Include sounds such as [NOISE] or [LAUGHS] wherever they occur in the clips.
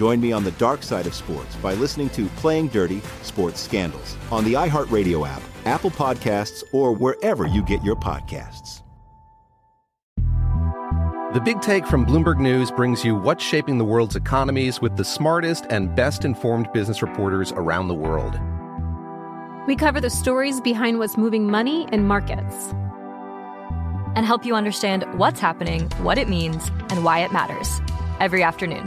Join me on the dark side of sports by listening to Playing Dirty Sports Scandals on the iHeartRadio app, Apple Podcasts, or wherever you get your podcasts. The Big Take from Bloomberg News brings you what's shaping the world's economies with the smartest and best informed business reporters around the world. We cover the stories behind what's moving money and markets and help you understand what's happening, what it means, and why it matters every afternoon.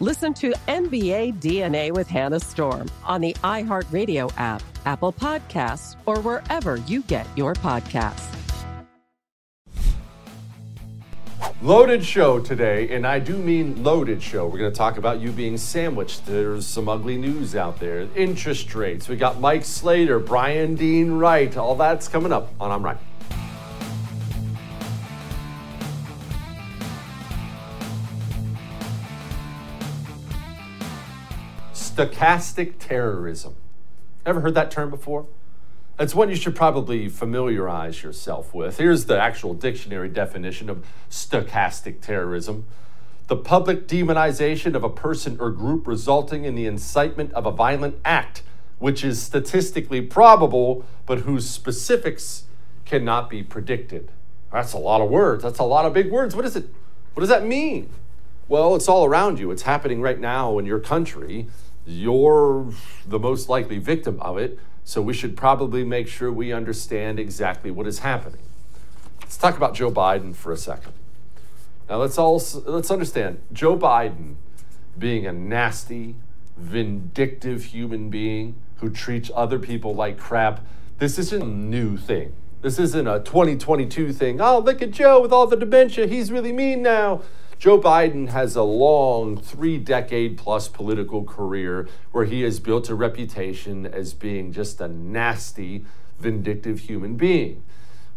Listen to NBA DNA with Hannah Storm on the iHeartRadio app, Apple Podcasts, or wherever you get your podcasts. Loaded show today, and I do mean loaded show. We're going to talk about you being sandwiched. There's some ugly news out there. Interest rates. We got Mike Slater, Brian Dean Wright. All that's coming up on I'm Right. Stochastic terrorism. Ever heard that term before? It's one you should probably familiarize yourself with. Here's the actual dictionary definition of stochastic terrorism the public demonization of a person or group resulting in the incitement of a violent act, which is statistically probable, but whose specifics cannot be predicted. That's a lot of words. That's a lot of big words. What is it? What does that mean? Well, it's all around you. It's happening right now in your country. You're the most likely victim of it. So we should probably make sure we understand exactly what is happening. Let's talk about Joe Biden for a second. Now let's all let's understand Joe Biden being a nasty, vindictive human being who treats other people like crap. This isn't a new thing. This isn't a 2022 thing. Oh, look at Joe with all the dementia. He's really mean now. Joe Biden has a long, three decade plus political career where he has built a reputation as being just a nasty, vindictive human being.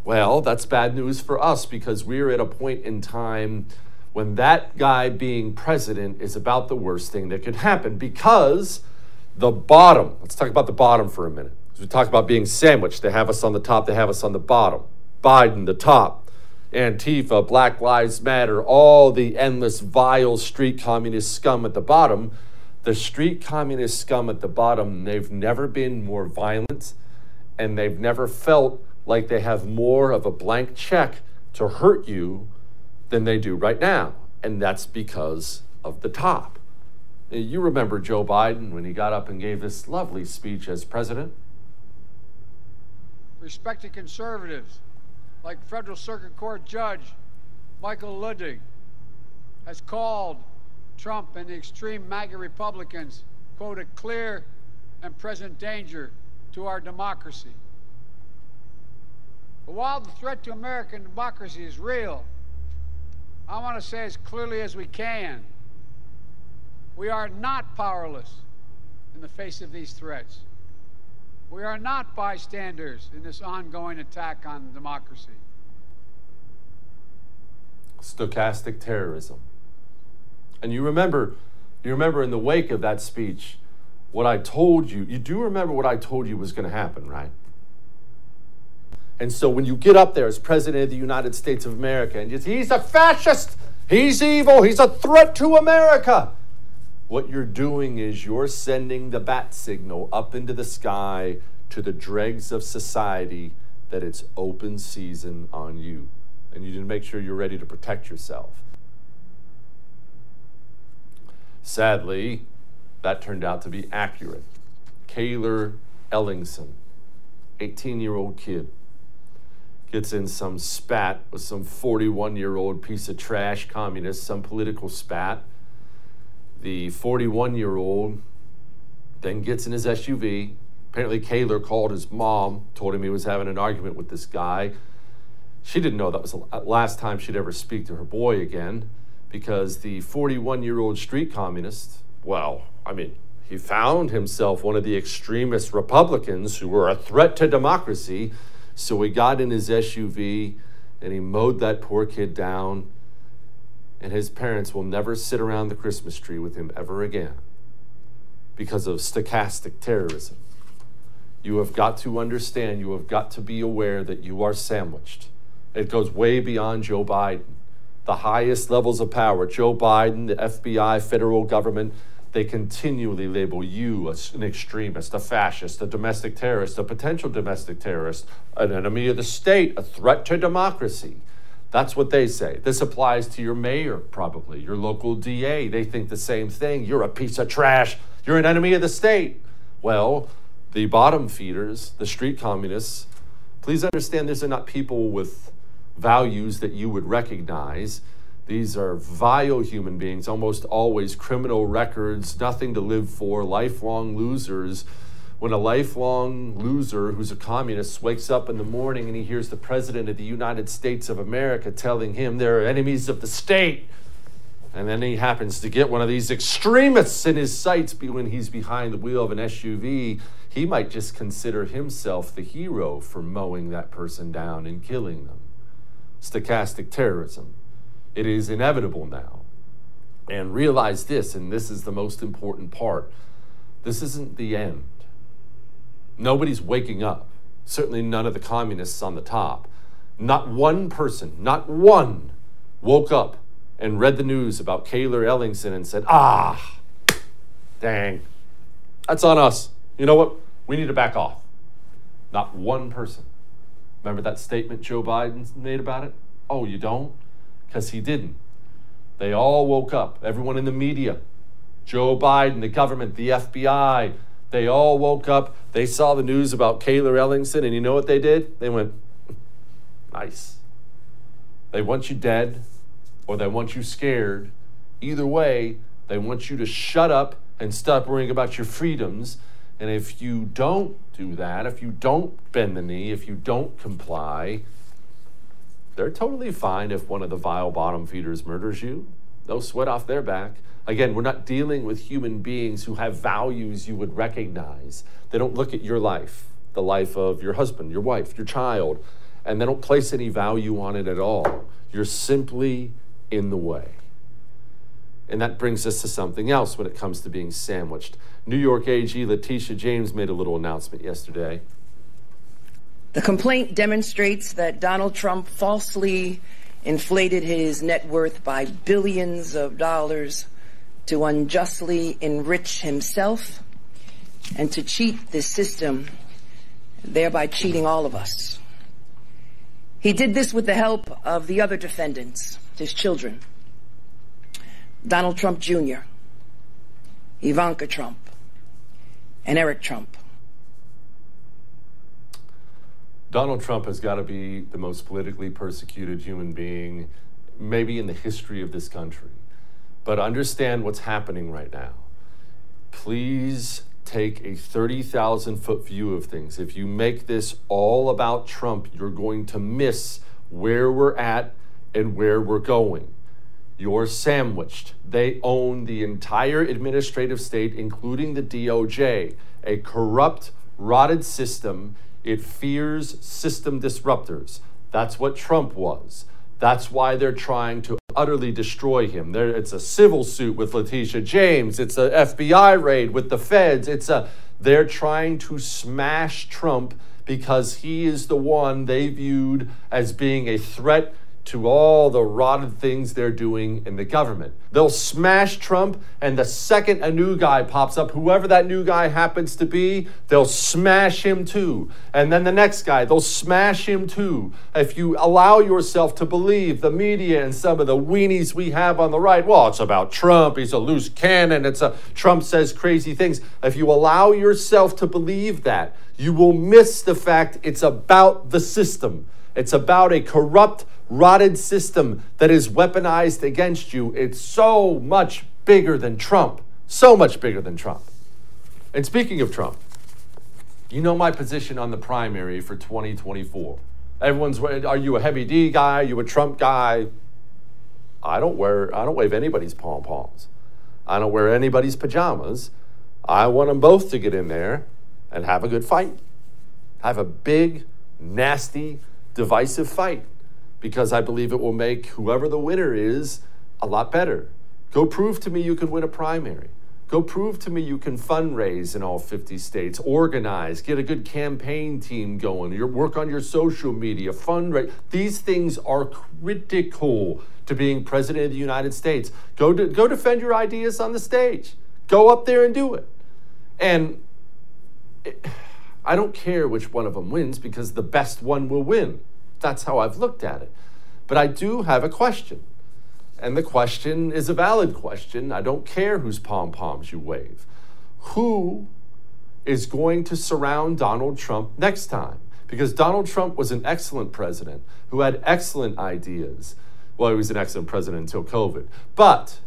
Well, that's bad news for us because we're at a point in time when that guy being president is about the worst thing that could happen because the bottom, let's talk about the bottom for a minute. We talk about being sandwiched, they have us on the top, they have us on the bottom. Biden, the top. Antifa, Black Lives Matter, all the endless vile street communist scum at the bottom. The street communist scum at the bottom, they've never been more violent and they've never felt like they have more of a blank check to hurt you than they do right now. And that's because of the top. You remember Joe Biden when he got up and gave this lovely speech as president? Respected conservatives, like Federal Circuit Court Judge Michael Luttig, has called Trump and the extreme MAGA Republicans, quote, a clear and present danger to our democracy. But while the threat to American democracy is real, I want to say as clearly as we can we are not powerless in the face of these threats. We are not bystanders in this ongoing attack on democracy. stochastic terrorism. And you remember, you remember in the wake of that speech, what I told you, you do remember what I told you was going to happen, right? And so when you get up there as President of the United States of America and you say, he's a fascist, he's evil, he's a threat to America, what you're doing is you're sending the bat signal up into the sky to the dregs of society that it's open season on you. And you need to make sure you're ready to protect yourself. Sadly, that turned out to be accurate. Cayler Ellingson, 18 year old kid, gets in some spat with some 41 year old piece of trash communist, some political spat. The 41 year old then gets in his SUV. Apparently, Cayler called his mom, told him he was having an argument with this guy. She didn't know that was the last time she'd ever speak to her boy again because the 41 year old street communist, well, I mean, he found himself one of the extremist Republicans who were a threat to democracy. So he got in his SUV and he mowed that poor kid down. And his parents will never sit around the Christmas tree with him ever again because of stochastic terrorism. You have got to understand, you have got to be aware that you are sandwiched. It goes way beyond Joe Biden. The highest levels of power, Joe Biden, the FBI, federal government, they continually label you as an extremist, a fascist, a domestic terrorist, a potential domestic terrorist, an enemy of the state, a threat to democracy. That's what they say. This applies to your mayor, probably, your local DA. They think the same thing. You're a piece of trash. You're an enemy of the state. Well, the bottom feeders, the street communists, please understand these are not people with values that you would recognize. These are vile human beings, almost always criminal records, nothing to live for, lifelong losers. When a lifelong loser who's a communist wakes up in the morning and he hears the President of the United States of America telling him they're enemies of the state, and then he happens to get one of these extremists in his sights when he's behind the wheel of an SUV, he might just consider himself the hero for mowing that person down and killing them. Stochastic terrorism. It is inevitable now. And realize this, and this is the most important part this isn't the end. Nobody's waking up. Certainly none of the communists on the top. Not one person, not one, woke up and read the news about Cayler Ellingson and said, ah, dang, that's on us. You know what? We need to back off. Not one person. Remember that statement Joe Biden made about it? Oh, you don't? Because he didn't. They all woke up, everyone in the media, Joe Biden, the government, the FBI, they all woke up. They saw the news about Cayler Ellingson, and you know what they did? They went, nice. They want you dead or they want you scared. Either way, they want you to shut up and stop worrying about your freedoms. And if you don't do that, if you don't bend the knee, if you don't comply, they're totally fine if one of the vile bottom feeders murders you. No sweat off their back. Again, we're not dealing with human beings who have values you would recognize. They don't look at your life, the life of your husband, your wife, your child, and they don't place any value on it at all. You're simply in the way. And that brings us to something else when it comes to being sandwiched. New York AG Letitia James made a little announcement yesterday. The complaint demonstrates that Donald Trump falsely inflated his net worth by billions of dollars to unjustly enrich himself and to cheat the system, thereby cheating all of us. He did this with the help of the other defendants, his children Donald Trump Jr., Ivanka Trump, and Eric Trump. Donald Trump has got to be the most politically persecuted human being, maybe in the history of this country. But understand what's happening right now. Please take a 30,000 foot view of things. If you make this all about Trump, you're going to miss where we're at and where we're going. You're sandwiched. They own the entire administrative state, including the DOJ, a corrupt, rotted system. It fears system disruptors. That's what Trump was. That's why they're trying to utterly destroy him. There, it's a civil suit with Letitia James. It's an FBI raid with the feds. It's a they're trying to smash Trump because he is the one they viewed as being a threat to all the rotten things they're doing in the government. They'll smash Trump, and the second a new guy pops up, whoever that new guy happens to be, they'll smash him too. And then the next guy, they'll smash him too. If you allow yourself to believe the media and some of the weenies we have on the right, well, it's about Trump, he's a loose cannon, it's a Trump says crazy things. If you allow yourself to believe that, you will miss the fact it's about the system. It's about a corrupt, rotted system that is weaponized against you. It's so much bigger than Trump. So much bigger than Trump. And speaking of Trump, you know my position on the primary for 2024. Everyone's, are you a heavy D guy? Are you a Trump guy? I don't wear, I don't wave anybody's pom poms. I don't wear anybody's pajamas. I want them both to get in there and have a good fight. Have a big, nasty, divisive fight because I believe it will make whoever the winner is a lot better. Go prove to me you can win a primary. Go prove to me you can fundraise in all 50 states, organize, get a good campaign team going, your work on your social media, fundraise. These things are critical to being president of the United States. Go go defend your ideas on the stage. Go up there and do it. And it, I don't care which one of them wins because the best one will win. That's how I've looked at it. But I do have a question. And the question is a valid question. I don't care whose pom poms you wave. Who is going to surround Donald Trump next time? Because Donald Trump was an excellent president who had excellent ideas. Well, he was an excellent president until COVID. But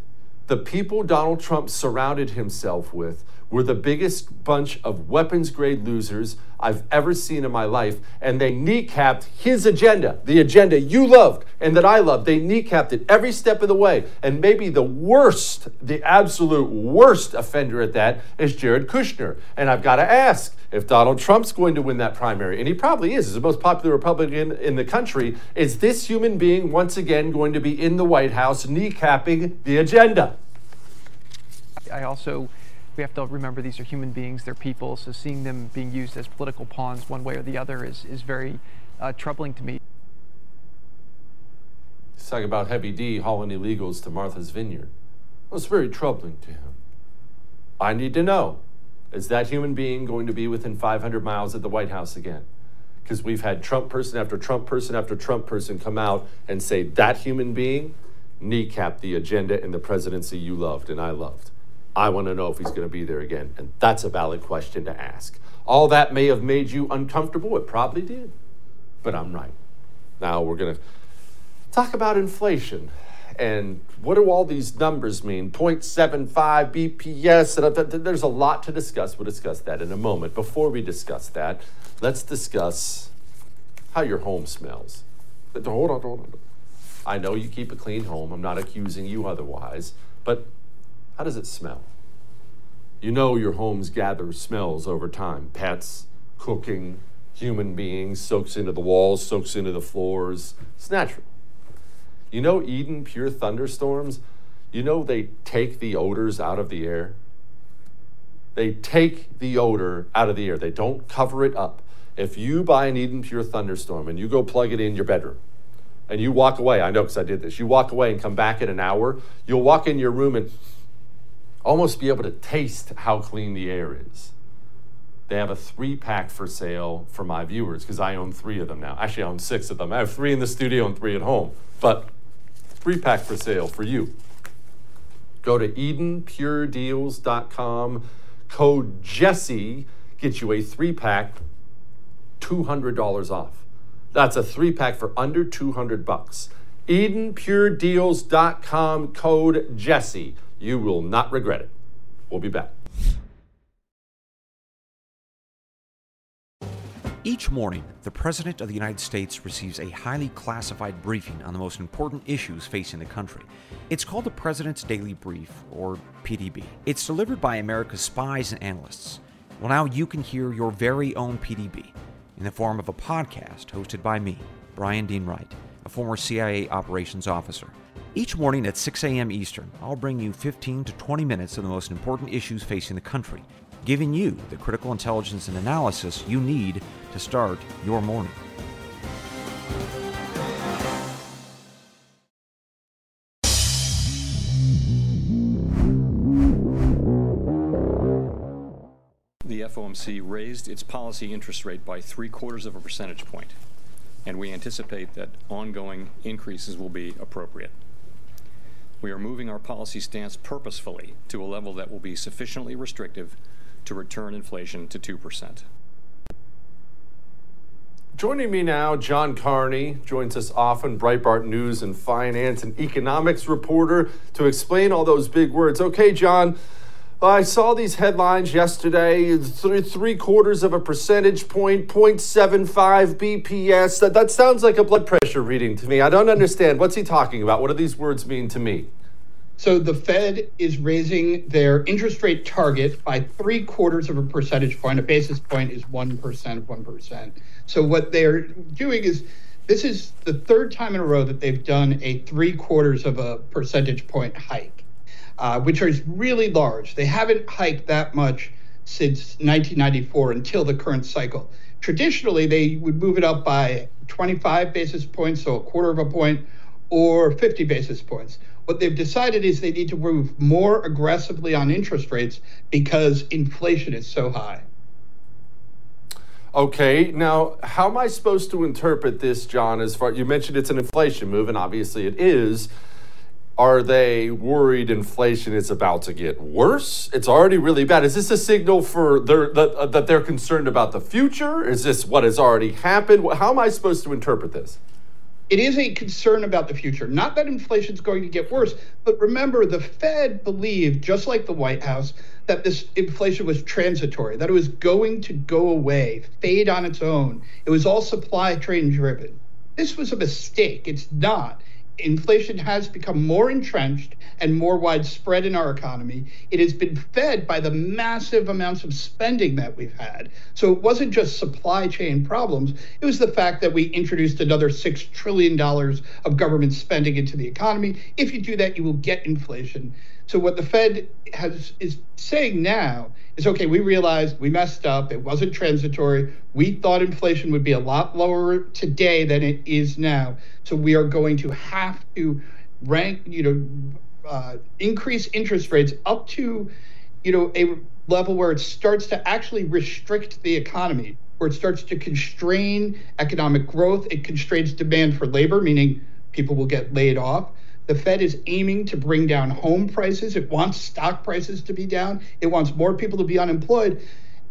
the people Donald Trump surrounded himself with were the biggest bunch of weapons grade losers I've ever seen in my life. And they kneecapped his agenda, the agenda you loved and that I loved. They kneecapped it every step of the way. And maybe the worst, the absolute worst offender at that is Jared Kushner. And I've got to ask if Donald Trump's going to win that primary, and he probably is, he's the most popular Republican in the country, is this human being once again going to be in the White House kneecapping the agenda? I also we have to remember these are human beings, they're people, so seeing them being used as political pawns one way or the other is, is very uh, troubling to me. He's talking about Heavy D hauling illegals to Martha's Vineyard. Well, it's very troubling to him. I need to know is that human being going to be within 500 miles of the White House again? Because we've had Trump person after Trump person after Trump person come out and say that human being kneecapped the agenda in the presidency you loved and I loved. I want to know if he's going to be there again. And that's a valid question to ask. All that may have made you uncomfortable. It probably did. But I'm right. Now we're going to talk about inflation. And what do all these numbers mean? 0.75 BPS. And there's a lot to discuss. We'll discuss that in a moment. Before we discuss that, let's discuss how your home smells. Hold on, hold on. I know you keep a clean home. I'm not accusing you otherwise. But how does it smell? You know your homes gather smells over time pets, cooking, human beings, soaks into the walls, soaks into the floors. It's natural. You know Eden Pure Thunderstorms? You know they take the odors out of the air? They take the odor out of the air, they don't cover it up. If you buy an Eden Pure Thunderstorm and you go plug it in your bedroom, and you walk away, I know because I did this, you walk away and come back in an hour, you'll walk in your room and almost be able to taste how clean the air is. They have a three pack for sale for my viewers because I own three of them now. Actually, I own six of them. I have three in the studio and three at home. But three pack for sale for you. Go to EdenPureDeals.com. Code Jesse gets you a three pack, $200 off. That's a three pack for under 200 bucks. EdenPureDeals.com. Code Jesse. You will not regret it. We'll be back. Each morning, the President of the United States receives a highly classified briefing on the most important issues facing the country. It's called the President's Daily Brief, or PDB. It's delivered by America's spies and analysts. Well, now you can hear your very own PDB in the form of a podcast hosted by me, Brian Dean Wright. a former CIA operations officer. Each morning at 6 a.m. Eastern, I'll bring you 15 to 20 minutes of the most important issues facing the country, giving you the critical intelligence and analysis you need to start your morning. The FOMC raised its policy interest rate by three quarters of a percentage point, and we anticipate that ongoing increases will be appropriate. We are moving our policy stance purposefully to a level that will be sufficiently restrictive to return inflation to 2%. Joining me now, John Carney joins us often, Breitbart News and Finance and Economics reporter, to explain all those big words. Okay, John, I saw these headlines yesterday three, quarters of a percentage point, 0.75 BPS. That, that sounds like a blood pressure reading to me. I don't understand. What's he talking about? What do these words mean to me? So the Fed is raising their interest rate target by three quarters of a percentage point. A basis point is 1% of 1%. So what they're doing is this is the third time in a row that they've done a three quarters of a percentage point hike, uh, which is really large. They haven't hiked that much since 1994 until the current cycle. Traditionally, they would move it up by 25 basis points, so a quarter of a point, or 50 basis points. What they've decided is they need to move more aggressively on interest rates because inflation is so high. Okay, now how am I supposed to interpret this, John? As far you mentioned, it's an inflation move, and obviously it is. Are they worried inflation is about to get worse? It's already really bad. Is this a signal for their, that, uh, that they're concerned about the future? Is this what has already happened? How am I supposed to interpret this? it is a concern about the future. Not that inflation is going to get worse, but remember, the Fed believed, just like the White House, that this inflation was transitory, that it was going to go away, fade on its own. It was all supply chain driven. This was a mistake. It's not inflation has become more entrenched and more widespread in our economy. It has been fed by the massive amounts of spending that we've had. So it wasn't just supply chain problems, it was the fact that we introduced another $6 trillion of government spending into the economy. If you do that, you will get inflation. So what the Fed has is saying now is okay, we realized we messed up. It wasn't transitory. We thought inflation would be a lot lower today than it is now. So we are going to have to rank, you know, uh, increase interest rates up to, you know, a level where it starts to actually restrict the economy, where it starts to constrain economic growth. It constrains demand for labor, meaning people will get laid off. The Fed is aiming to bring down home prices. It wants stock prices to be down. It wants more people to be unemployed.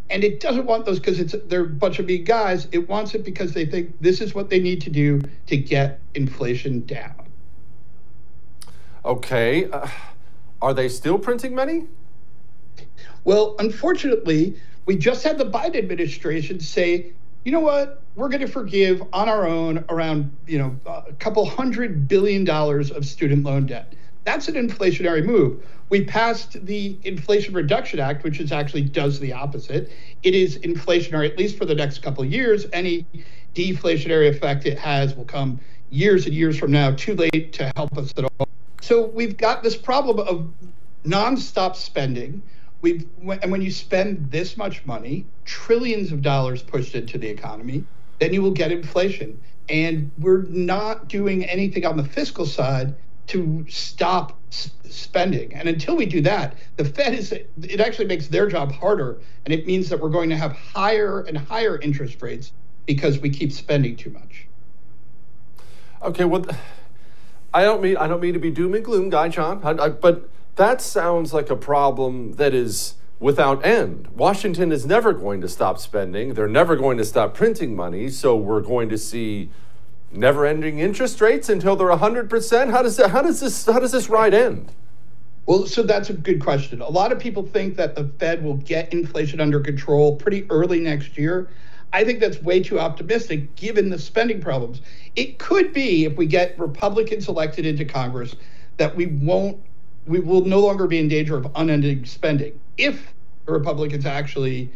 And it doesn't want those because it's they're a bunch of big guys. It wants it because they think this is what they need to do to get inflation down. Okay. Uh, are they still printing money? Well, unfortunately, we just had the Biden administration say you know what? We're going to forgive on our own around, you know, a couple hundred billion dollars of student loan debt. That's an inflationary move. We passed the Inflation Reduction Act, which is actually does the opposite. It is inflationary, at least for the next couple of years. Any deflationary effect it has will come years and years from now, too late to help us at all. So we've got this problem of nonstop spending we and when you spend this much money, trillions of dollars pushed into the economy, then you will get inflation. And we're not doing anything on the fiscal side to stop spending. And until we do that, the Fed is it actually makes their job harder, and it means that we're going to have higher and higher interest rates because we keep spending too much. Okay, well, I don't mean I don't mean to be doom and gloom, guy John, I, I, but that sounds like a problem that is without end. Washington is never going to stop spending. They're never going to stop printing money. So we're going to see never ending interest rates until they're 100%. How does, that, how, does this, how does this ride end? Well, so that's a good question. A lot of people think that the Fed will get inflation under control pretty early next year. I think that's way too optimistic given the spending problems. It could be if we get Republicans elected into Congress that we won't we will no longer be in danger of unending spending if the Republicans actually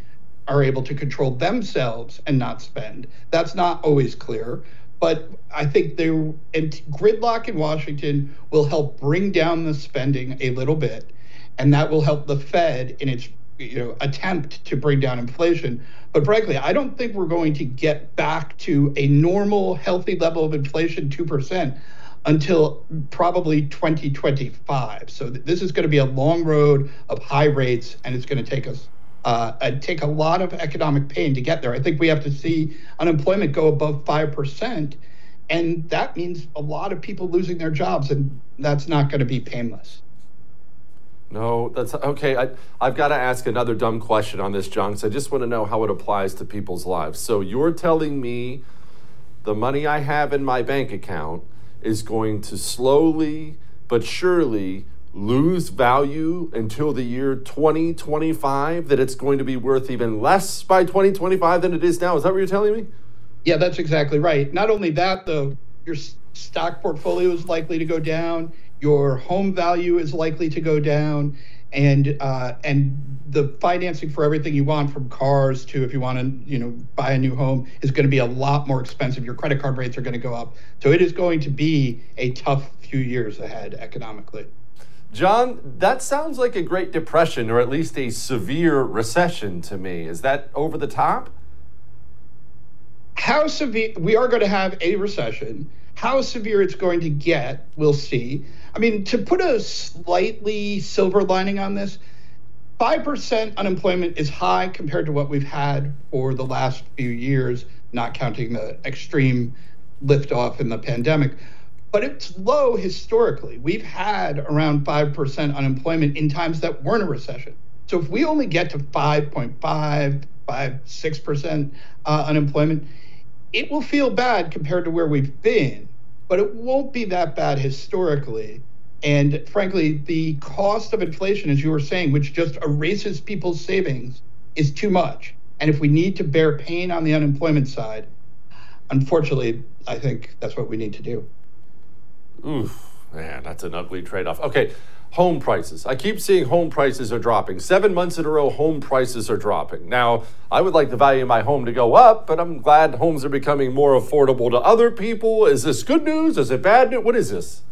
are able to control themselves and not spend. That's not always clear. But I think and gridlock in Washington will help bring down the spending a little bit, and that will help the Fed in its you know attempt to bring down inflation. But frankly, I don't think we're going to get back to a normal, healthy level of inflation, two percent, until probably 2025. So th- this is going to be a long road of high rates, and it's going to take us uh, take a lot of economic pain to get there. I think we have to see unemployment go above 5%. And that means a lot of people losing their jobs, and that's not going to be painless. No, that's okay. I, I've got to ask another dumb question on this, John, I just want to know how it applies to people's lives. So you're telling me the money I have in my bank account is going to slowly but surely lose value until the year 2025, that it's going to be worth even less by 2025 than it is now. Is that what you're telling me? Yeah, that's exactly right. Not only that, though, your stock portfolio is likely to go down, your home value is likely to go down, and uh, and the financing for everything you want, from cars to if you want to, you know, buy a new home, is going to be a lot more expensive. Your credit card rates are going to go up, so it is going to be a tough few years ahead economically. John, that sounds like a Great Depression or at least a severe recession to me. Is that over the top? How severe? We are going to have a recession. How severe it's going to get, we'll see. I mean, to put a slightly silver lining on this, 5% unemployment is high compared to what we've had for the last few years, not counting the extreme liftoff in the pandemic but it's low historically. We've had around 5% unemployment in times that weren't a recession. So if we only get to 5.5, 5, 6% uh, unemployment, it will feel bad compared to where we've been, but it won't be that bad historically. And frankly, the cost of inflation, as you were saying, which just erases people's savings, is too much. And if we need to bear pain on the unemployment side, unfortunately, I think that's what we need to do. Oof, man, that's an ugly trade off. Okay, home prices. I keep seeing home prices are dropping. Seven months in a row, home prices are dropping. Now, I would like the value of my home to go up, but I'm glad homes are becoming more affordable to other people. Is this good news? Is it bad news? What is this?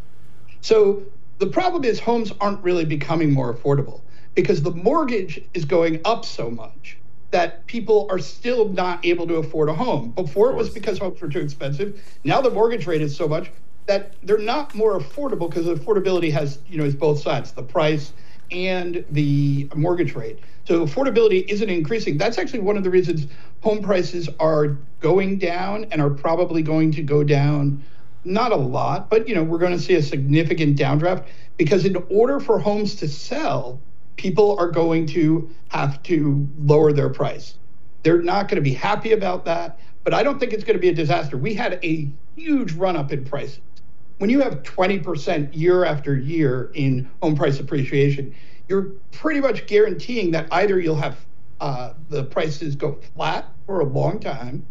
So, the problem is homes aren't really becoming more affordable because the mortgage is going up so much that people are still not able to afford a home. Before it was because homes were too expensive. Now the mortgage rate is so much that they're not more affordable because affordability has, you know, is both sides, the price and the mortgage rate. So affordability isn't increasing. That's actually one of the reasons home prices are going down and are probably going to go down not a lot, but you know, we're going to see a significant downdraft because in order for homes to sell, people are going to have to lower their price. They're not going to be happy about that, but I don't think it's going to be a disaster. We had a huge run up in prices when you have 20% year after year in home price appreciation, you're pretty much guaranteeing that either you'll have uh, the prices go flat for a long time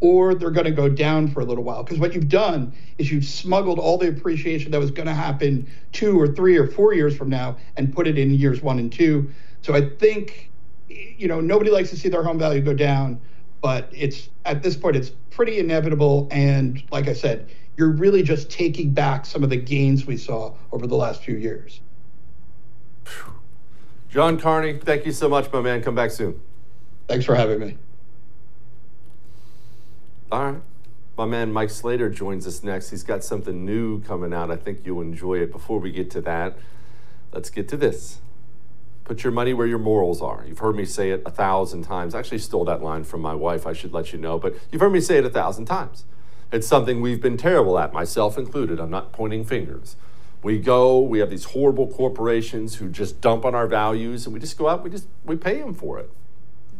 or they're going to go down for a little while. Because what you've done is you've smuggled all the appreciation that was going to happen two or three or four years from now and put it in years one and two. So I think, you know, nobody likes to see their home value go down, but it's at this point, it's pretty inevitable. And like I said, you're really just taking back some of the gains we saw over the last few years. John Carney, thank you so much, my man. Come back soon. Thanks for having me. All right. My man Mike Slater joins us next. He's got something new coming out. I think you'll enjoy it. Before we get to that, let's get to this. Put your money where your morals are. You've heard me say it a thousand times. I actually stole that line from my wife, I should let you know, but you've heard me say it a thousand times. It's something we've been terrible at, myself included. I'm not pointing fingers. We go, we have these horrible corporations who just dump on our values, and we just go out, we just we pay them for it.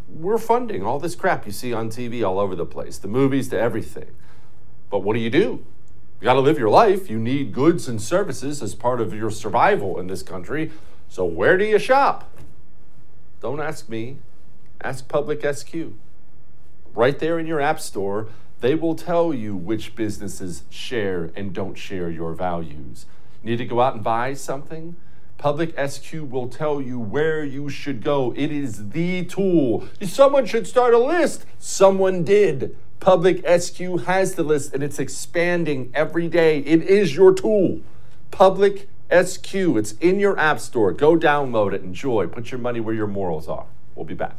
We're funding all this crap you see on TV all over the place, the movies to everything. But what do you do? You got to live your life. You need goods and services as part of your survival in this country. So where do you shop? Don't ask me. Ask Public SQ. Right there in your app store, they will tell you which businesses share and don't share your values. Need to go out and buy something? Public SQ will tell you where you should go. It is the tool. Someone should start a list. Someone did. Public SQ has the list and it's expanding every day. It is your tool. Public SQ. It's in your app store. Go download it. Enjoy. Put your money where your morals are. We'll be back.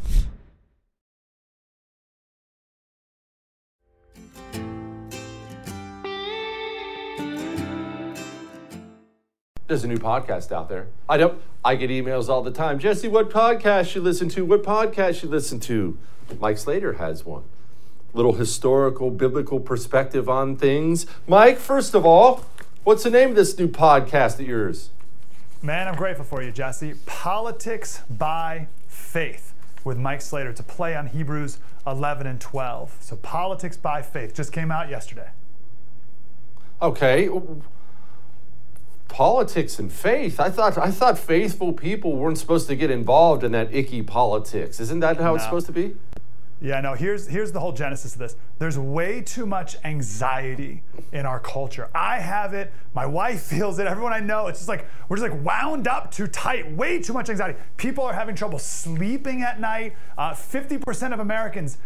There's a new podcast out there. I don't. I get emails all the time. Jesse, what podcast you listen to? What podcast you listen to? Mike Slater has one. Little historical, biblical perspective on things. Mike, first of all, what's the name of this new podcast of yours? Man, I'm grateful for you, Jesse. Politics by Faith with Mike Slater. It's a play on Hebrews 11 and 12. So, Politics by Faith just came out yesterday. Okay politics and faith. I thought I thought faithful people weren't supposed to get involved in that icky politics. Isn't that how no. it's supposed to be? Yeah, no, here's here's the whole genesis of this. There's way too much anxiety in our culture. I have it, my wife [LAUGHS] feels it, everyone I know, it's just like we're just like wound up too tight, way too much anxiety. People are having trouble sleeping at night. Uh, 50% of Americans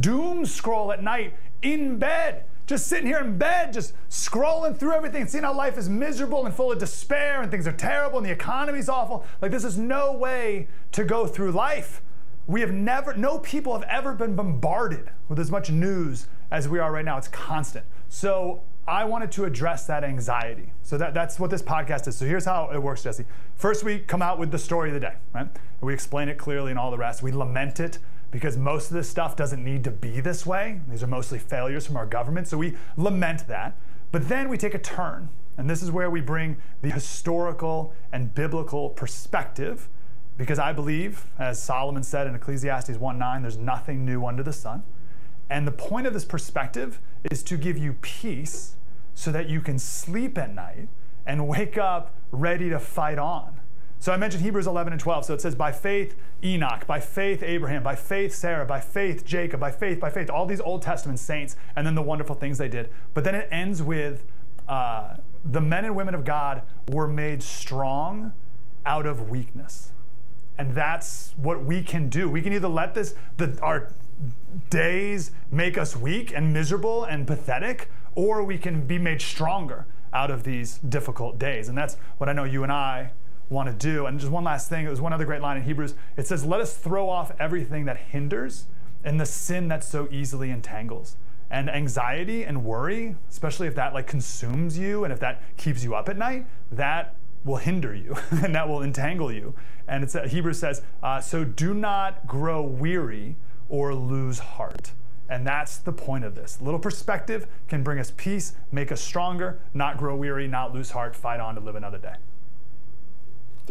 doom scroll at night in bed just sitting here in bed, just scrolling through everything seeing how life is miserable and full of despair and things are terrible and the economy's awful. Like, this is no way to go through life. We have never, no people have ever been bombarded with as much news as we are right now. It's constant. So, I wanted to address that anxiety. So that, that's what this podcast is. So here's how it works, Jesse. First, we come out with the story of the day, right? We explain it clearly and all the rest. We lament it because most of this stuff doesn't need to be this way. These are mostly failures from our government, so we lament that. But then we take a turn, and this is where we bring the historical and biblical perspective, because I believe, as Solomon said in Ecclesiastes 1:9, there's nothing new under the sun. And the point of this perspective is to give you peace so that you can sleep at night and wake up ready to fight on. So I mentioned Hebrews 11 and 12. So it says, by faith, Enoch, by faith, Abraham, by faith, Sarah, by faith, Jacob, by faith, by faith, all these Old Testament saints, and then the wonderful things they did. But then it ends with uh, the men and women of God were made strong out of weakness. And that's what we can do. We can either let this, the, our days make us weak and miserable and pathetic, or we can be made stronger out of these difficult days. And that's what I know you and I want to do. And just one last thing, it was one other great line in Hebrews. It says, Let us throw off everything that hinders and the sin that so easily entangles. And anxiety and worry, especially if that like consumes you and if that keeps you up at night, that will hinder you [LAUGHS] and that will entangle you. And it's, uh, Hebrews says, uh, So do not grow weary or lose heart. And that's the point of this. A little perspective can bring us peace, make us stronger, not grow weary, not lose heart, fight on to live another day.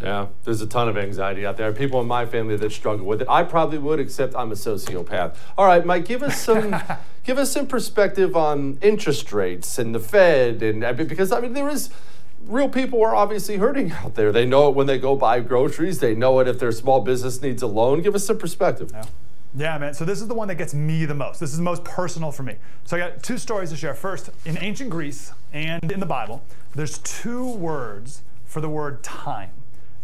Yeah, there's a ton of anxiety out there. People in my family that struggle with it. I probably would, except I'm a sociopath. All right, Mike, give us some, [LAUGHS] give us some perspective on interest rates and the Fed, and because I mean there is real people are obviously hurting out there. They know it when they go buy groceries. They know it if their small business needs a loan. Give us some perspective. Yeah. Yeah, man. So this is the one that gets me the most. This is the most personal for me. So I got two stories to share. First, in ancient Greece and in the Bible, there's two words for the word time.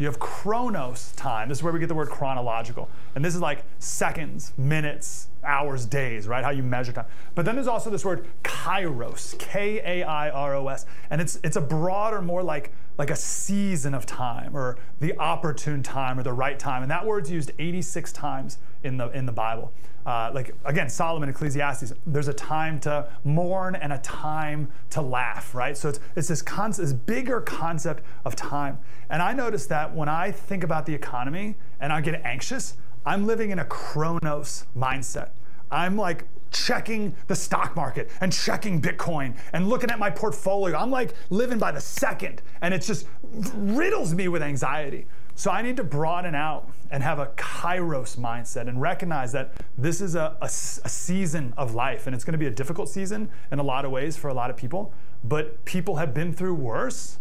You have chronos time. This is where we get the word chronological. And this is like seconds, minutes, hours, days, right? How you measure time. But then there's also this word kairos, K A I R O S. And it's it's a broader, more like like a season of time or the opportune time or the right time. And that word's used 86 times in the in the Bible uh, like again, Solomon, Ecclesiastes, there's a time to mourn and a time to laugh, right? So it's, it's this, concept, this bigger concept of time. And I notice that when I think about the economy and I get anxious, I'm living in a chronos mindset. I'm like checking the stock market and checking Bitcoin and looking at my portfolio. I'm like living by the second, and it just riddles me with anxiety. So I need to broaden out and have a kairos mindset and recognize that this is a, a, a season of life and it's going to be a difficult season in a lot of ways for a lot of people, but people have been through worse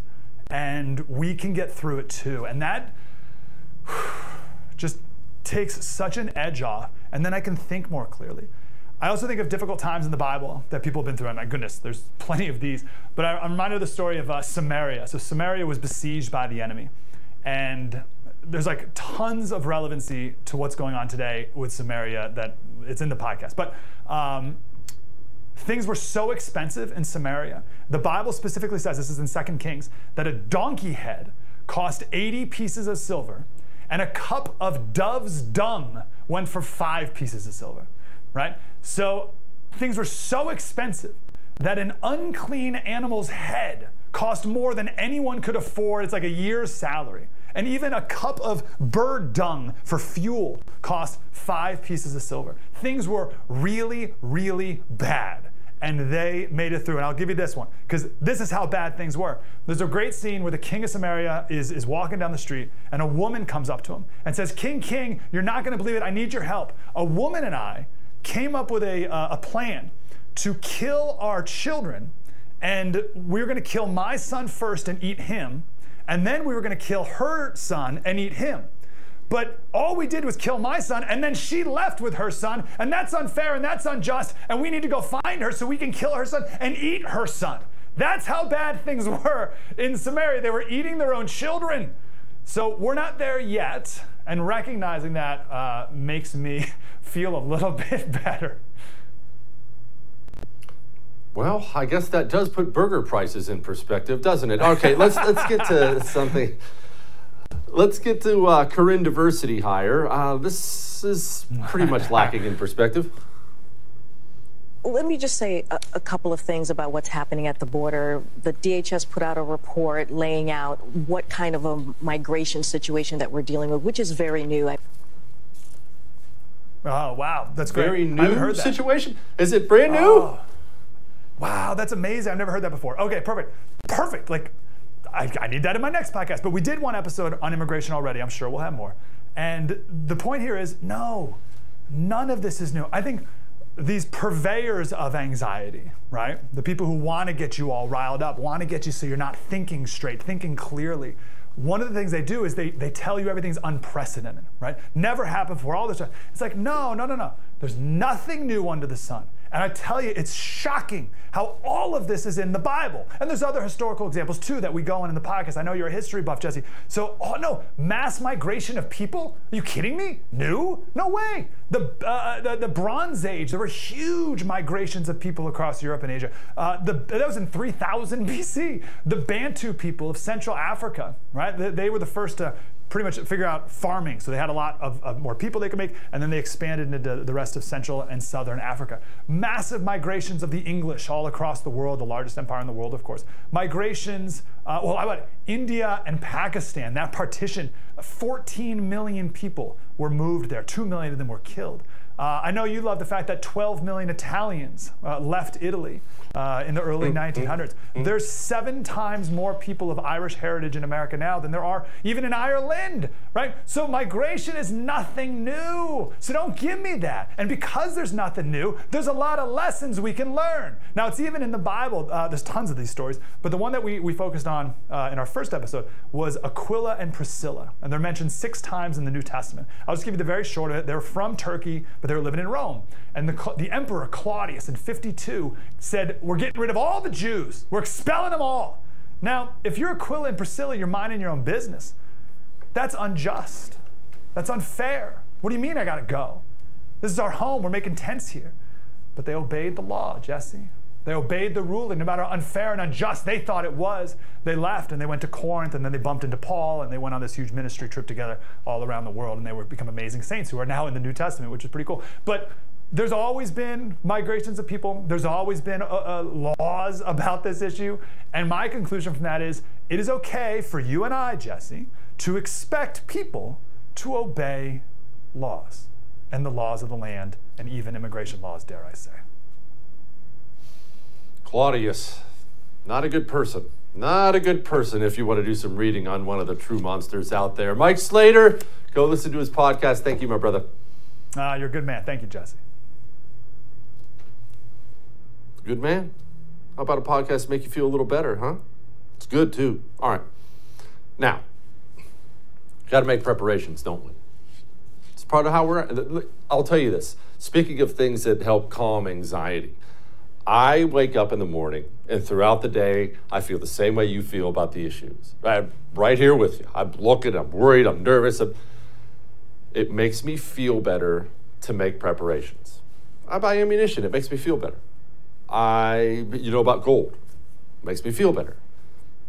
and we can get through it too. And that [SIGHS] just takes such an edge off and then I can think more clearly. I also think of difficult times in the Bible that people have been through. And my goodness, there's [LAUGHS] plenty of these. But I, am reminded of the story of uh, Samaria. So Samaria was besieged by the enemy. And there's like tons of relevancy to what's going on today with Samaria that it's in the podcast. But um, Things were so expensive in Samaria. The Bible specifically says, this is in 2 Kings, that a donkey head cost 80 pieces of silver, and a cup of dove's dung went for five pieces of silver, right? So things were so expensive that an unclean animal's head cost more than anyone could afford. It's like a year's salary. And even a cup of bird dung for fuel cost five pieces of silver. Things were really, really bad. And they made it through. And I'll give you this one, because this is how bad things were. There's a great scene where the king of Samaria is, is walking down the street, and a woman comes up to him and says, King, King, you're not going to believe it. I need your help. A woman and I came up with a, uh, a plan to kill our children, and we were going to kill my son first and eat him and then we were going to kill her son and eat him. But all we did was kill my son, and then she left with her son, and that's unfair and that's unjust, and we need to go find her so we can kill her son and eat her son. That's how bad things [LAUGHS] were in Samaria. They were eating their own children. So we're not there yet, and recognizing that uh, makes me [LAUGHS] feel a little [LAUGHS] bit better. Well, I guess that does put burger prices in perspective, doesn't it? Okay, let's let's get to [LAUGHS] something. Let's get to uh, Karen diversity hire. Uh, this is pretty much lacking in perspective. Let me just say a, a, couple of things about what's happening at the border. The DHS put out a report laying out what kind of a migration situation that we're dealing with, which is very new. I Oh wow, that's great. Very new situation. Is it brand new? Oh. Wow, that's amazing. I've never heard that before. Okay, perfect. Perfect. Like, I, I, need that in my next podcast. But we did one episode on immigration already. I'm sure we'll have more. And the point here is no, none of this is new. I think these purveyors of anxiety, right? The people who want to get you all riled up, want to get you so you're not thinking straight, thinking clearly. One of the things they do is they, they tell you everything's unprecedented, right? Never happened before, all this stuff. It's like, no, no, no, no. There's nothing new under the sun. And I tell you, it's shocking how all of this is in the Bible. And there's other historical examples too that we go on in the podcast. I know you're a history buff, Jesse. So, oh no, mass migration of people? Are you kidding me? New? No way. The, uh, the, the, Bronze Age, there were huge migrations of people across Europe and Asia. Uh, the, that was in 3000 BC. The Bantu people of Central Africa, right? They, they were the first to pretty much figure out farming. So they had a lot of, of, more people they could make, and then they expanded into the rest of Central and Southern Africa. Massive migrations of the English all across the world, the largest empire in the world, of course. Migrations, uh, well, how about India and Pakistan? That partition, 14 million people were moved there. 2 million of them were killed. Uh, I know you love the fact that 12 million Italians uh, left Italy uh, in the early 1900s. Mm, mm, mm. There's seven times more people of Irish heritage in America now than there are even in Ireland, right? So migration is nothing new. So don't give me that. And because there's nothing new, there's a lot of lessons we can learn. Now, it's even in the Bible, uh, there's tons of these stories, but the one that we, we focused on uh, in our first episode was Aquila and Priscilla. And they're mentioned six times in the New Testament. I'll just give you the very short of it. They're from Turkey, but they were living in Rome. And the, the emperor Claudius in 52 said, We're getting rid of all the Jews, we're expelling them all. Now, if you're Aquila and Priscilla, you're minding your own business. That's unjust. That's unfair. What do you mean I gotta go? This is our home. We're making tents here. But they obeyed the law, Jesse. They obeyed the ruling, no matter how unfair and unjust they thought it was. They left and they went to Corinth and then they bumped into Paul and they went on this huge ministry trip together all around the world and they were become amazing saints who are now in the New Testament, which is pretty cool. But there's always been migrations of people. There's always been uh, uh, laws [LAUGHS] about this issue. And my conclusion from that is it is okay for you and I, Jesse, to expect people to obey laws and the laws of the land and even immigration laws, dare I say. Claudius, not a good person. Not a good person if you want to do some reading on one of the true monsters out there. Mike Slater, go listen to his podcast. Thank you, my brother. Uh, you're a good man. Thank you, Jesse. Good man. How about a podcast make you feel a little better, huh? It's good too. All right. Now, got to make preparations, don't we? It's part of how we're. I'll tell you this. Speaking of things that help calm anxiety, I wake up in the morning and throughout the day, I feel the same way you feel about the issues. I'm right here with you. I'm looking, I'm worried, I'm nervous. I'm, it makes me feel better to make preparations. I buy ammunition, it makes me feel better. I, you know about gold, makes me feel better.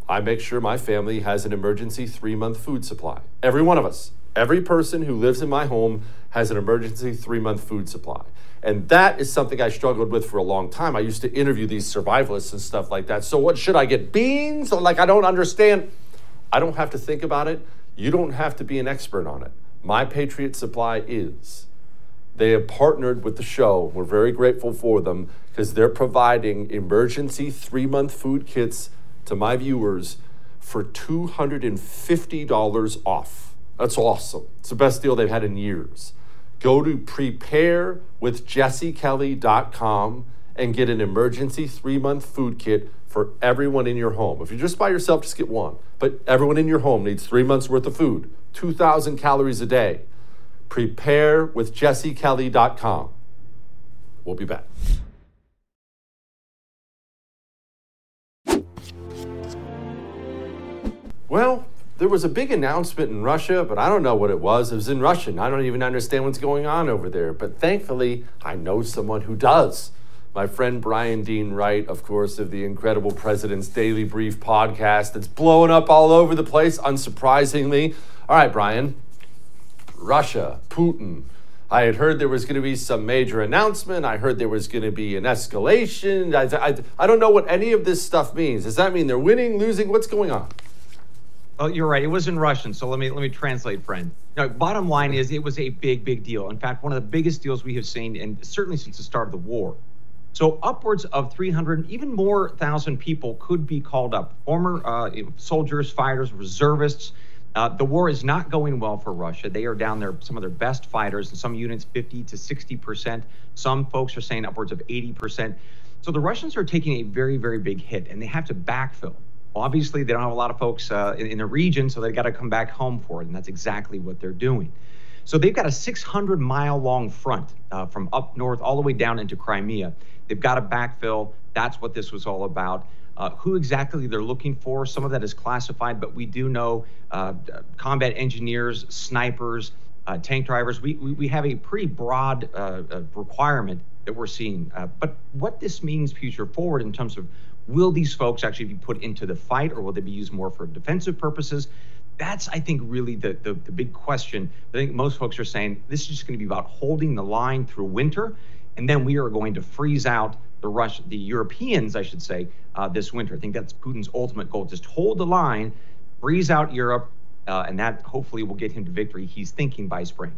I make sure my family has an emergency three month food supply. Every one of us, every person who lives in my home has an emergency three month food supply. And that is something I struggled with for a long time. I used to interview these survivalists and stuff like that. So, what should I get? Beans? Like, I don't understand. I don't have to think about it. You don't have to be an expert on it. My Patriot Supply is. They have partnered with the show. We're very grateful for them because they're providing emergency three month food kits to my viewers for $250 off. That's awesome. It's the best deal they've had in years. Go to preparewithjessekelly.com and get an emergency three month food kit for everyone in your home. If you're just by yourself, just get one. But everyone in your home needs three months worth of food, 2,000 calories a day. Preparewithjessekelly.com. We'll be back. Well, there was a big announcement in Russia, but I don't know what it was. It was in Russian. I don't even understand what's going on over there. But thankfully, I know someone who does. My friend Brian Dean Wright, of course, of the Incredible President's Daily Brief podcast that's blowing up all over the place, unsurprisingly. All right, Brian. Russia, Putin. I had heard there was going to be some major announcement. I heard there was going to be an escalation. I, I, I don't know what any of this stuff means. Does that mean they're winning, losing? What's going on? Oh, you're right. It was in Russian, so let me let me translate, friend. Now, bottom line is it was a big, big deal. In fact, one of the biggest deals we have seen, and certainly since the start of the war. So upwards of 300, even more thousand people could be called up. Former uh, soldiers, fighters, reservists. Uh, the war is not going well for Russia. They are down there, some of their best fighters, and some units 50 to 60 percent. Some folks are saying upwards of 80 percent. So the Russians are taking a very, very big hit, and they have to backfill. Obviously, they don't have a lot of folks uh, in, in, the region, so they've got to come back home for it, and that's exactly what they're doing. So they've got a 600 mile long front uh, from up north all the way down into Crimea. They've got to backfill. That's what this was all about. Uh, who exactly they're looking for, some of that is classified, but we do know uh, combat engineers, snipers, uh, tank drivers. We, we, we, have a pretty broad uh, requirement that we're seeing. but what this means future forward in terms of Will these folks actually be put into the fight or will they be used more for defensive purposes? That's, I think, really the, the, the big question. I think most folks are saying this is just going to be about holding the line through winter, and then we are going to freeze out the Rush, the Europeans, I should say, uh, this winter. I think that's Putin's ultimate goal: just hold the line, freeze out Europe, uh, and that hopefully will get him to victory. He's thinking by spring.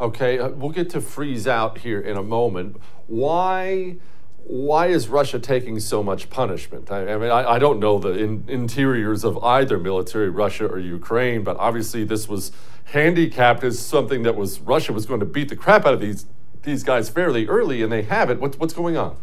Okay, uh, we'll get to freeze out here in a moment. Why? Why is Russia taking so much punishment? I, I mean, I, I, don't know the in, interiors of either military, Russia or Ukraine, but obviously this was handicapped as something that was Russia was going to beat the crap out of these these guys fairly early, and they have it. What's what's going on?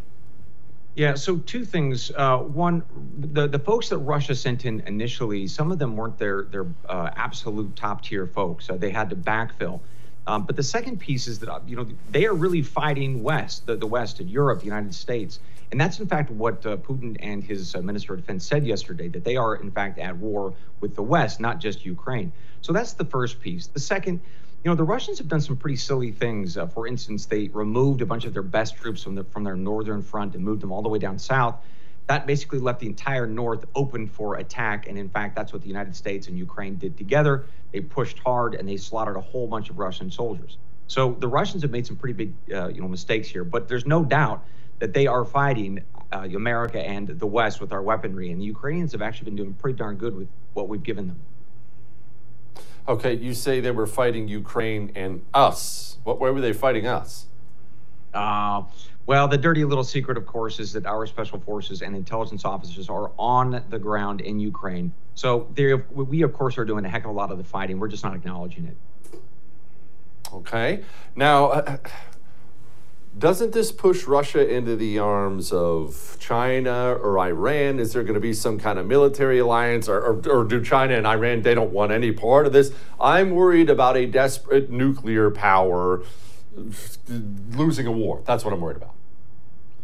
Yeah, so two things. Uh, one, the the folks that Russia sent in initially, some of them weren't their their uh, absolute top tier folks. Uh, they had to backfill. Um, but the second piece is that you know they are really fighting West, the, the West, and Europe, the United States, and that's in fact what uh, Putin and his uh, Minister of Defense said yesterday that they are in fact at war with the West, not just Ukraine. So that's the first piece. The second, you know, the Russians have done some pretty silly things. Uh, for instance, they removed a bunch of their best troops from the, from their northern front and moved them all the way down south that basically left the entire north open for attack. And in fact, that's what the United States and Ukraine did together. They pushed hard and they slaughtered a whole bunch of Russian soldiers. So the Russians have made some pretty big, uh, you know, mistakes here. But there's no doubt that they are fighting uh, America and the West with our weaponry, and the Ukrainians have actually been doing pretty darn good with what we've given them. Okay, you say they were fighting Ukraine and us. What way were they fighting us? Uh, well, the dirty little secret, of course, is that our special forces and intelligence officers are on the ground in Ukraine. So we, of course, are doing a heck of a lot of the fighting. We're just not acknowledging it. Okay. Now, uh, doesn't this push Russia into the arms of China or Iran? Is there going to be some kind of military alliance, or, or, or do China and Iran they don't want any part of this? I'm worried about a desperate nuclear power losing a war. That's what I'm worried about.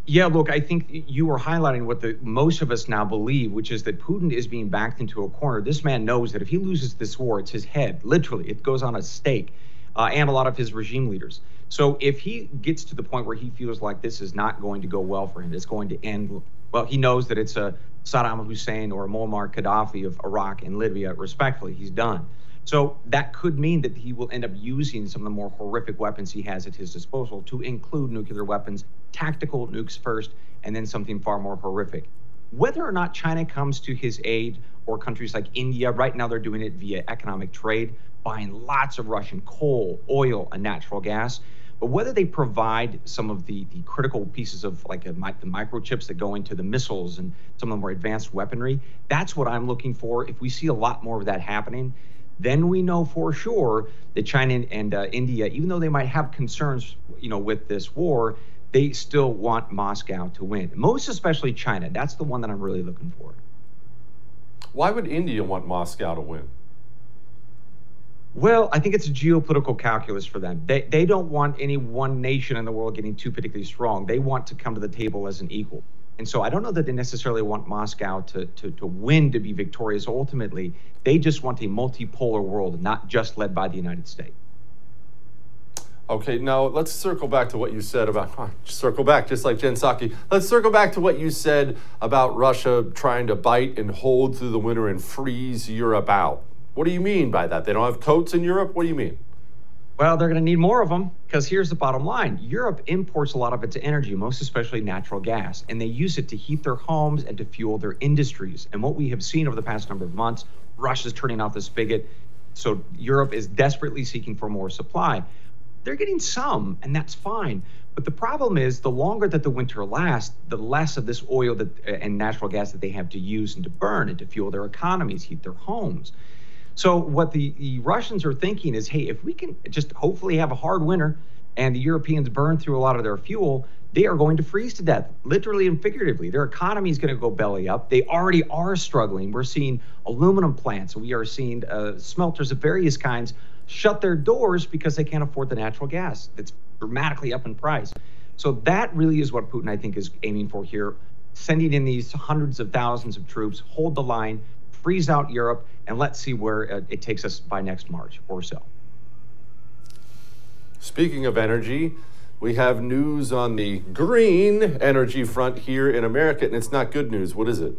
Yeah, look, I think you were highlighting what the most of us now believe, which is that Putin is being backed into a corner. This man knows that if he loses this war, it's his head. Literally, it goes on a stake, uh, and a lot of his regime leaders. So if he gets to the point where he feels like this is not going to go well for him, it's going to end, well, he knows that it's a Saddam Hussein or Muammar Gaddafi of Iraq and Libya, respectfully, he's done. So that could mean that he will end up using some of the more horrific weapons he has at his disposal to include nuclear weapons, tactical nukes first, and then something far more horrific. Whether or not China comes to his aid or countries like India, right now they're doing it via economic trade, buying lots of Russian coal, oil, and natural gas. But whether they provide some of the, the critical pieces of like a, the microchips that go into the missiles and some of the more advanced weaponry, that's what I'm looking for. If we see a lot more of that happening, then we know for sure that China and uh, India, even though they might have concerns, you know, with this war, they still want Moscow to win. Most especially China. That's the one that I'm really looking for. Why would India want Moscow to win? Well, I think it's a geopolitical calculus for them. They, they don't want any one nation in the world getting too particularly strong. They want to come to the table as an equal. And so I don't know that they necessarily want Moscow to, to, to win to be victorious ultimately. They just want a multipolar world, not just led by the United States. Okay, now let's circle back to what you said about [LAUGHS] circle back, just like Jen Psaki. Let's circle back to what you said about Russia trying to bite and hold through the winter and freeze Europe out. What do you mean by that? They don't have coats in Europe? What do you mean? Well, they're going to need more of them because here's the bottom line Europe imports a lot of its energy, most especially natural gas, and they use it to heat their homes and to fuel their industries. And what we have seen over the past number of months, Russia's turning off the spigot. So Europe is desperately seeking for more supply. They're getting some, and that's fine. But the problem is, the longer that the winter lasts, the less of this oil that, and natural gas that they have to use and to burn and to fuel their economies, heat their homes. So what the, the Russians are thinking is, hey, if we can just hopefully have a hard winter and the Europeans burn through a lot of their fuel, they are going to freeze to death, literally and figuratively. Their economy is going to go belly up. They already are struggling. We're seeing aluminum plants, we are seeing uh, smelters of various kinds shut their doors because they can't afford the natural gas. that's dramatically up in price. So that really is what Putin, I think, is aiming for here, sending in these hundreds of thousands of troops, hold the line, freeze out Europe, and let's see where uh, it takes us by next March or so. Speaking of energy, we have news on the green energy front here in America, and it's not good news. What is it?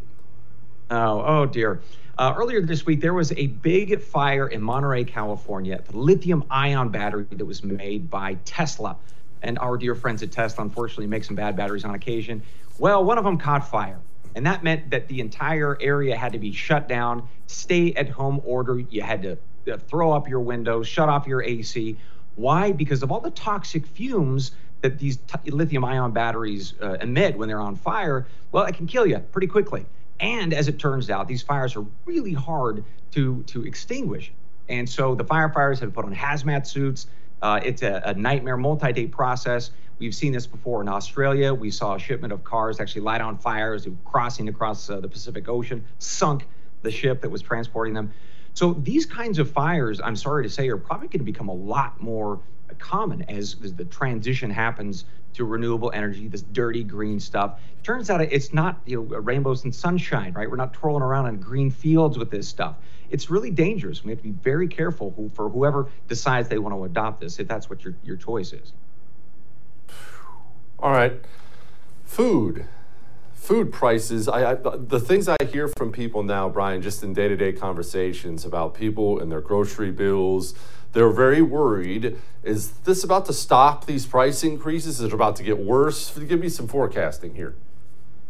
Oh, oh dear. Uh, earlier this week, there was a big fire in Monterey, California, the lithium ion battery that was made by Tesla. And our dear friends at Tesla, unfortunately, make some bad batteries on occasion. Well, one of them caught fire. And that meant that the entire area had to be shut down, stay at home order. You had to uh, throw up your windows, shut off your AC. Why? Because of all the toxic fumes that these t- lithium ion batteries uh, emit when they're on fire. Well, it can kill you pretty quickly. And as it turns out, these fires are really hard to, to extinguish. And so the firefighters have put on hazmat suits. Uh, it's a, a nightmare, multi day process. We've seen this before in Australia. We saw a shipment of cars actually light on fire as they were crossing across uh, the Pacific Ocean, sunk the ship that was transporting them. So these kinds of fires, I'm sorry to say, are probably going to become a lot more common as, as the transition happens to renewable energy, this dirty green stuff. Turns out it's not you know rainbows and sunshine, right? We're not twirling around in green fields with this stuff. It's really dangerous. We have to be very careful who, for whoever decides they want to adopt this, if that's what your, your choice is. All right. Food. Food prices. I, I, the things I hear from people now, Brian, just in day to day conversations about people and their grocery bills, they're very worried. Is this about to stop these price increases? Is it about to get worse? Give me some forecasting here.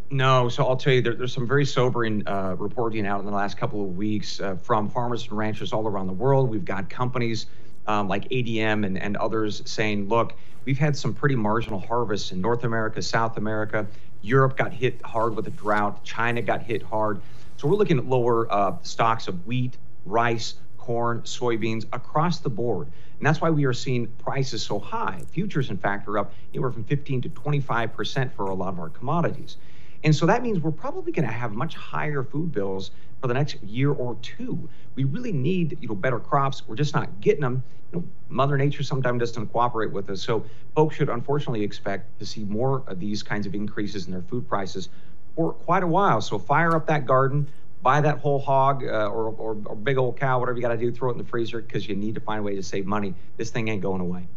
No, so I'll tell you, there, there's some very sobering uh, reporting out in the last couple of weeks uh, from farmers and ranchers all around the world. We've got companies um, like ADM and, and others saying, look, we've had some pretty marginal harvests in North America, South America. Europe got hit hard with a drought. China got hit hard. So we're looking at lower uh, stocks of wheat, rice, corn, soybeans across the board. And that's why we are seeing prices so high. Futures, in fact, are up anywhere from 15 to 25% for a lot of our commodities. And so that means we're probably going to have much higher food bills for the next year or two. We really need, you know, better crops. We're just not getting them. You know, Mother Nature sometimes doesn't cooperate with us. So folks should unfortunately expect to see more of these kinds of increases in their food prices for quite a while. So fire up that garden, buy that whole hog uh, or, or, or big old cow, whatever you got to do, throw it in the freezer because you need to find a way to save money. This thing ain't going away.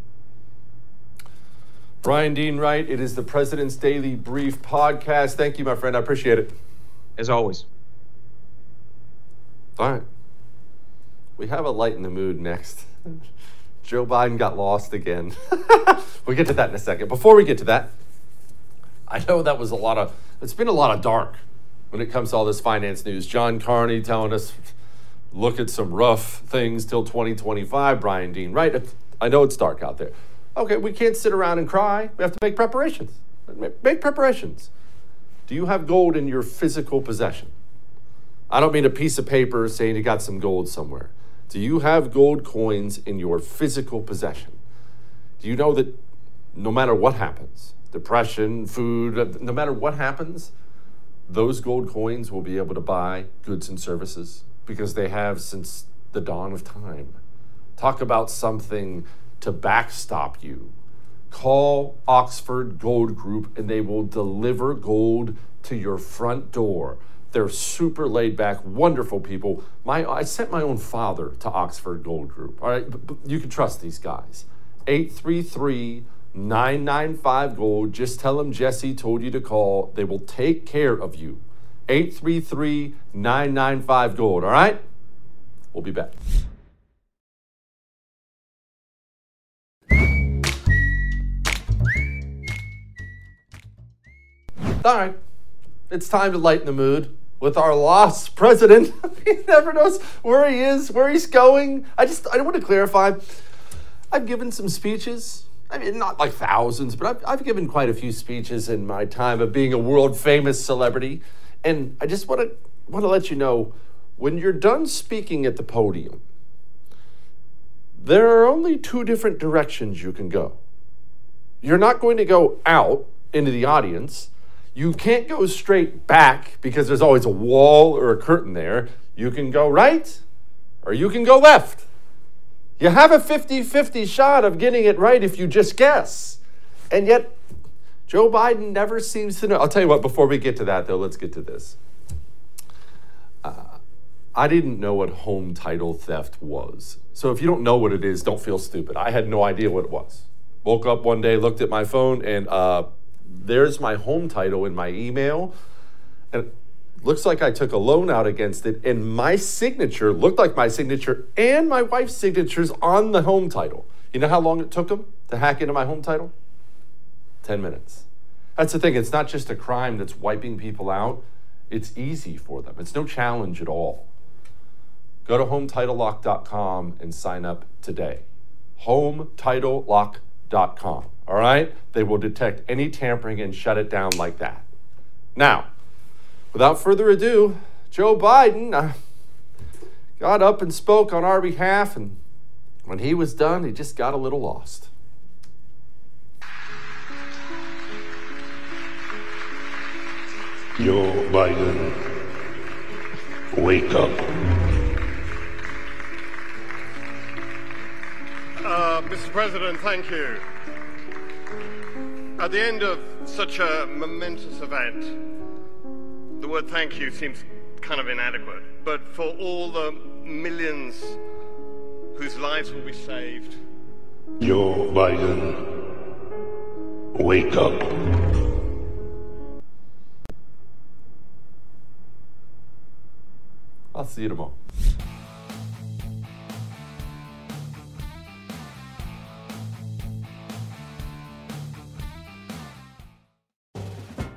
Brian Dean Wright, it is the President's Daily Brief podcast. Thank you, my friend. I appreciate it. As always. All Wright. We have a light in the mood next. Joe Biden got lost again. [LAUGHS] we'll get to that in a second. Before we get to that, I know that was a lot of, it's been a lot of dark when it comes to all this finance news. John Carney telling us, look at some rough things till 2025. Brian Dean, right? I know it's dark out there. Okay, we can't sit around and cry. We have to make preparations. Make preparations. Do you have gold in your physical possession? I don't mean a piece of paper saying you got some gold somewhere. Do you have gold coins in your physical possession? Do you know that no matter what happens, depression, food, no matter what happens, those gold coins will be able to buy goods and services because they have since the dawn of time. Talk about something to backstop you. Call Oxford Gold Group and they will deliver gold to your front door. They're super laid back, wonderful people. My, I sent my own father to Oxford Gold Group. All right, you can trust these guys. 833 995 Gold. Just tell them Jesse told you to call. They will take care of you. 833 995 Gold. All right? We'll be back. All right. It's time to lighten the mood with our lost [LAUGHS] president. he never knows where he is, where he's going. I just I want to clarify. I've given some speeches. I mean, not like thousands, but I've, I've given quite a few speeches in my time of being a world famous celebrity. And I just want to want to let you know when you're done speaking at the podium, there are only two different directions you can go. You're not going to go out into the audience you can't go straight back because there's always a wall or a curtain there. You can go right or you can go left. You have a 50 50 shot of getting it right if you just guess. And yet, Joe Biden never seems to know. I'll tell you what, before we get to that, though, let's get to this. Uh, I didn't know what home title theft was. So if you don't know what it is, don't feel stupid. I had no idea what it was. Woke up one day, looked at my phone, and uh, there's my home title in my email. And looks like I took a loan out against it, and my signature looked like my signature and my wife's signatures on the home title. You know how long it took them to hack into my home title? 10 minutes. That's the thing, it's not just a crime that's wiping people out, it's easy for them. It's no challenge at all. Go to hometitlelock.com and sign up today. Hometitlelock.com. All right? They will detect any tampering and shut it down like that. Now, without further ado, Joe Biden uh, got up and spoke on our behalf, and when he was done, he just got a little lost. Joe Biden, wake up. Uh, Mr. President, thank you. At the end of such a momentous event, the word thank you seems kind of inadequate. But for all the millions whose lives will be saved, Joe Biden, wake up. I'll see you tomorrow.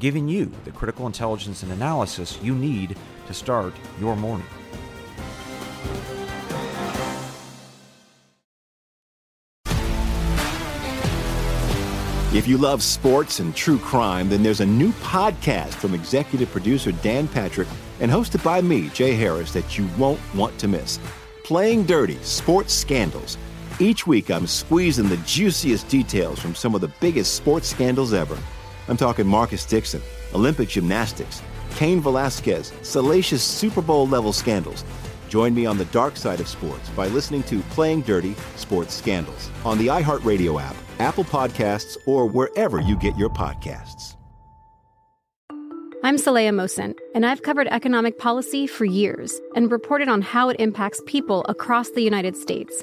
giving you the critical intelligence and analysis you need to start your morning. If you love sports and true crime, then there's a new podcast from executive producer Dan Patrick and hosted by me, Jay Harris, that you won't want to miss. Playing Dirty Sports Scandals. Each week, I'm squeezing the juiciest details from some of the biggest sports scandals ever. I'm talking Marcus Dixon, Olympic gymnastics, Cain Velasquez, salacious Super Bowl level scandals. Join me on the dark side of sports by listening to Playing Dirty Sports Scandals on the iHeartRadio app, Apple Podcasts, or wherever you get your podcasts. I'm Saleha Mohsin, and I've covered economic policy for years and reported on how it impacts people across the United States.